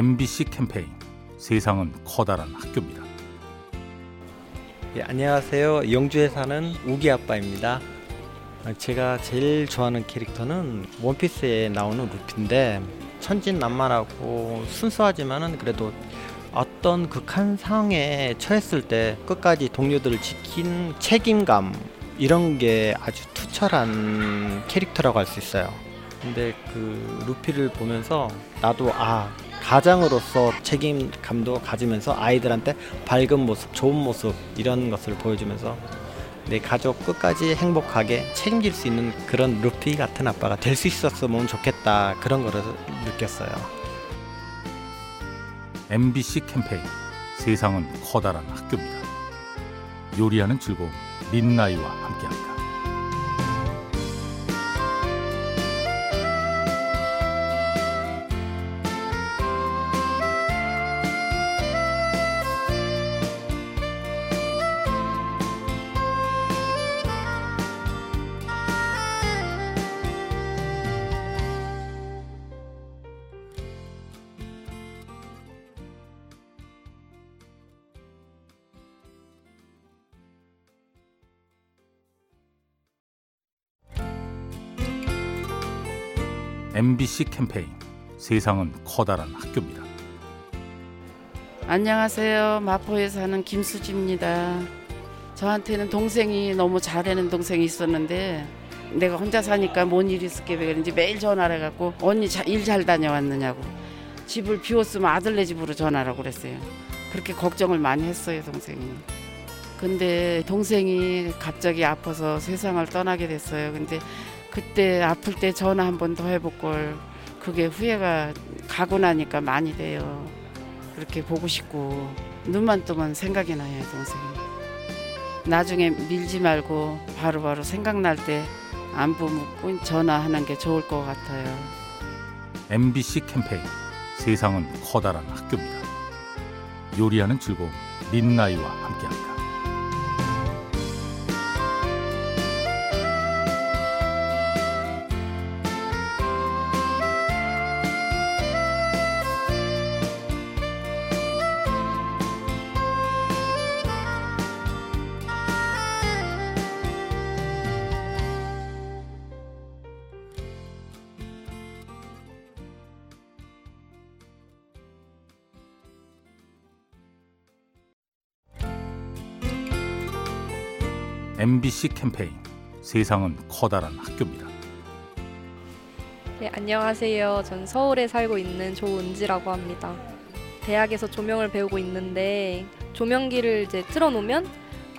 MBC 캠페인 세상은 커다란 학교입니다. 예, 안녕하세요. 영주에 사는 우기 아빠입니다. 어, 제가 제일 좋아하는 캐릭터는 원피스에 나오는 루피인데 천진난만하고 순수하지만은 그래도 어떤 극한 상황에 처했을 때 끝까지 동료들을 지킨 책임감 이런 게 아주 투철한 캐릭터라고 할 수 있어요. 근데 그 루피를 보면서 나도 아 가장으로서 책임감도 가지면서 아이들한테 밝은 모습, 좋은 모습 이런 것을 보여주면서 내 가족 끝까지 행복하게 책임질 수 있는 그런 루피 같은 아빠가 될 수 있었으면 좋겠다 그런 거를 느꼈어요. MBC 캠페인 세상은 커다란 학교입니다. 요리하는 즐거움 민나이와 함께합니다. MBC 캠페인 세상은 커다란 학교입니다. 안녕하세요. 마포에 사는 김수지입니다. 저한테는 동생이 너무 잘하는 동생이 있었는데 내가 혼자 사니까 뭔 일이 있을게 왜 그런지 매일 전화를 해갖고 언니 일 잘 다녀왔느냐고 집을 비웠으면 아들네 집으로 전화라고 그랬어요. 그렇게 걱정을 많이 했어요 동생이. 근데 동생이 갑자기 아파서 세상을 떠나게 됐어요. 근데 그때 아플 때 전화 한 번 더 해볼 걸 그게 후회가 가고 나니까 많이 돼요. 그렇게 보고 싶고 눈만 뜨면 생각이 나요 동생이. 나중에 밀지 말고 바로바로 바로 생각날 때 안부 묻고 전화하는 게 좋을 것 같아요. MBC 캠페인 세상은 커다란 학교입니다. 요리하는 즐거움 민나이와 함께합니다. MBC 캠페인 세상은 커다란 학교입니다. 네, 안녕하세요. 전 서울에 살고 있는 조은지라고 합니다. 대학에서 조명을 배우고 있는데 조명기를 이제 틀어놓으면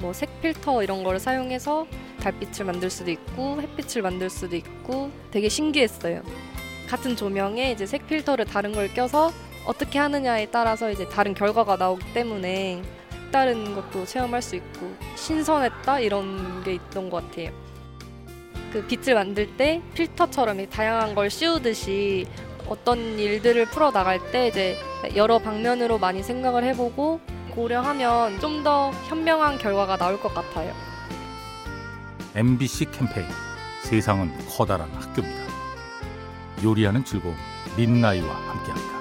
뭐 색 필터 이런 걸 사용해서 달빛을 만들 수도 있고 햇빛을 만들 수도 있고 되게 신기했어요. 같은 조명에 이제 색 필터를 다른 걸 껴서 어떻게 하느냐에 따라서 이제 다른 결과가 나오기 때문에 색다른 것도 체험할 수 있고 신선했다 이런 게 있던 것 같아요. 그 빛을 만들 때 필터처럼 다양한 걸 씌우듯이 어떤 일들을 풀어 나갈 때 이제 여러 방면으로 많이 생각을 해보고 고려하면 좀 더 현명한 결과가 나올 것 같아요. MBC 캠페인 세상은 커다란 학교입니다. 요리하는 즐거움 민나이와 함께합니다.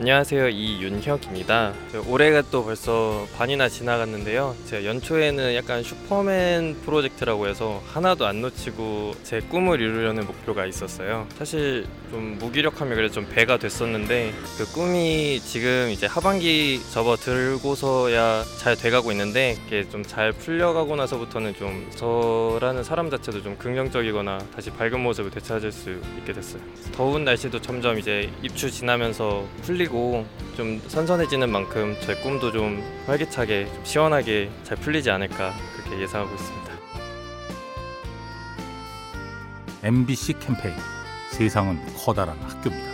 안녕하세요. 이윤혁입니다. 올해가 또 벌써 반이나 지나갔는데요. 제가 연초에는 약간 슈퍼맨 프로젝트라고 해서 하나도 안 놓치고 제 꿈을 이루려는 목표가 있었어요. 사실 좀 무기력하면 그래도 좀 배가 됐었는데 그 꿈이 지금 이제 하반기 접어들고서야 잘 돼가고 있는데 이게 좀 잘 풀려가고 나서부터는 좀 저라는 사람 자체도 좀 긍정적이거나 다시 밝은 모습을 되찾을 수 있게 됐어요. 더운 날씨도 점점 이제 입추 지나면서 풀리고 풀리고 좀 선선해지는 만큼 제 꿈도 좀 활기차게 좀 시원하게 잘 풀리지 않을까 그렇게 예상하고 있습니다. MBC 캠페인 세상은 커다란 학교입니다.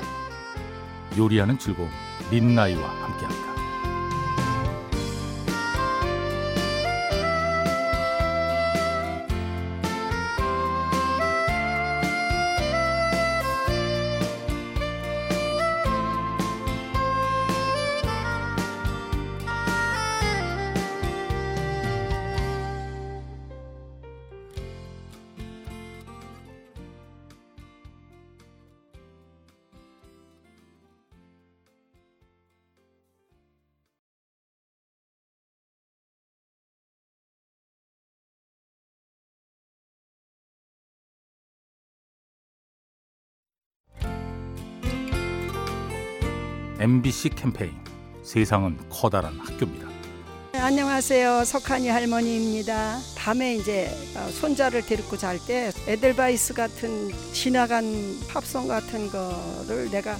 요리하는 즐거움 민나이와 함께합니다. MBC 캠페인 세상은 커다란 학교입니다. 네, 안녕하세요. 석한이 할머니입니다. 밤에 이제 어, 손자를 데리고 잘 때 에델바이스 같은 지나간 팝송 같은 거를 내가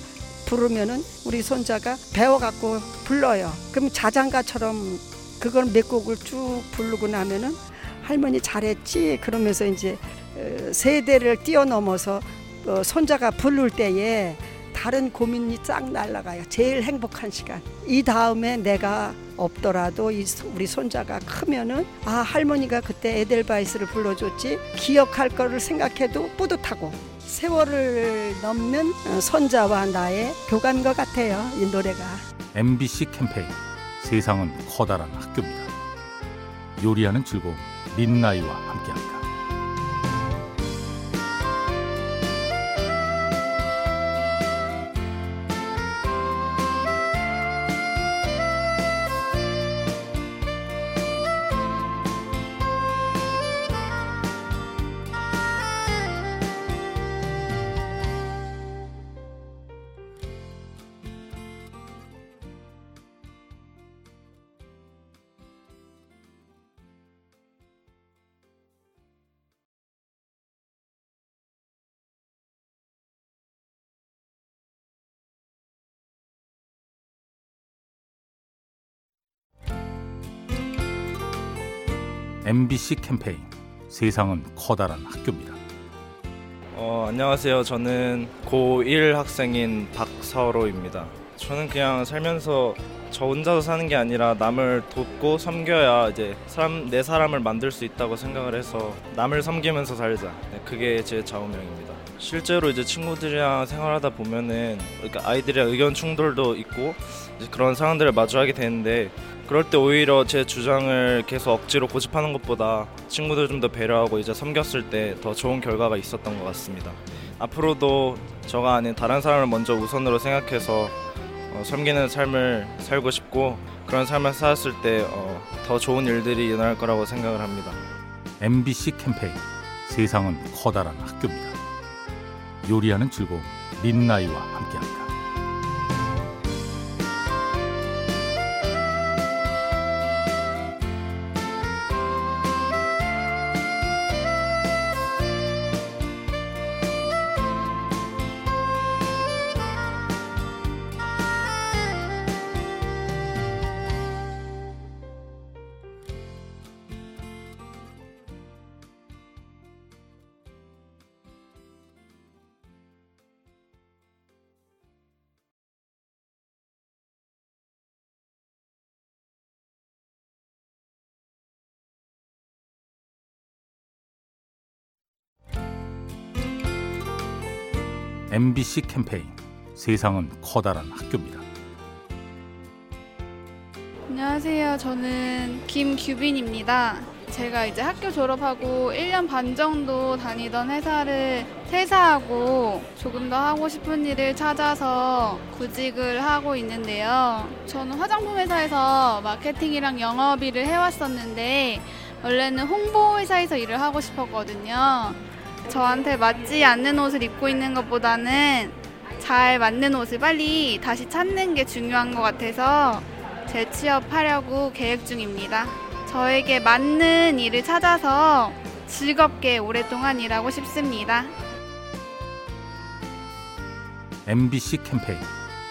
부르면은 우리 손자가 배워 갖고 불러요. 그럼 자장가처럼 그걸 몇 곡을 쭉 부르고 나면은 할머니 잘했지 그러면서 이제 어, 세대를 뛰어넘어서 어, 손자가 부를 때에 다른 고민이 싹 날라가요. 제일 행복한 시간. 이 다음에 내가 없더라도 우리 손자가 크면은 아 할머니가 그때 에델바이스를 불러줬지 기억할 거를 생각해도 뿌듯하고 세월을 넘는 어, 손자와 나의 교감인 것 같아요. 이 노래가. MBC 캠페인 세상은 커다란 학교입니다. 요리하는 즐거움 민나이와 함께합니다. MBC 캠페인 세상은 커다란 학교입니다. 어, 안녕하세요. 저는 고1 학생인 박서로입니다. 저는 그냥 살면서 저 혼자서 사는 게 아니라 남을 돕고 섬겨야 이제 사람 내 사람을 만들 수 있다고 생각을 해서 남을 섬기면서 살자. 네, 그게 제 좌우명입니다. 실제로 이제 친구들이랑 생활하다 보면은 그러니까 아이들의 의견 충돌도 있고 그런 상황들을 마주하게 되는데 그럴 때 오히려 제 주장을 계속 억지로 고집하는 것보다 친구들 좀 더 배려하고 이제 섬겼을 때 더 좋은 결과가 있었던 것 같습니다. 앞으로도 저가 아닌 다른 사람을 먼저 우선으로 생각해서 어, 섬기는 삶을 살고 싶고 그런 삶을 살았을 때더 좋은 일들이 일어날 거라고 생각을 합니다. MBC 캠페인 세상은 커다란 학교입니다. 요리하는 즐거움 민나이와 함께합니다. MBC 캠페인 세상은 커다란 학교입니다. 안녕하세요. 저는 김규빈입니다. 제가 이제 학교 졸업하고 1년 반 정도 다니던 회사를 퇴사하고 조금 더 하고 싶은 일을 찾아서 구직을 하고 있는데요. 저는 화장품 회사에서 마케팅이랑 영업 일을 해왔었는데 원래는 홍보 회사에서 일을 하고 싶었거든요. 저한테 맞지 않는 옷을 입고 있는 것보다는 잘 맞는 옷을 빨리 다시 찾는 게 중요한 것 같아서 재취업하려고 계획 중입니다. 저에게 맞는 일을 찾아서 즐겁게 오랫동안 일하고 싶습니다. MBC 캠페인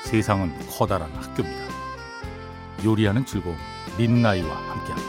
세상은 커다란 학교입니다. 요리하는 즐거움 민나이와 함께합니다.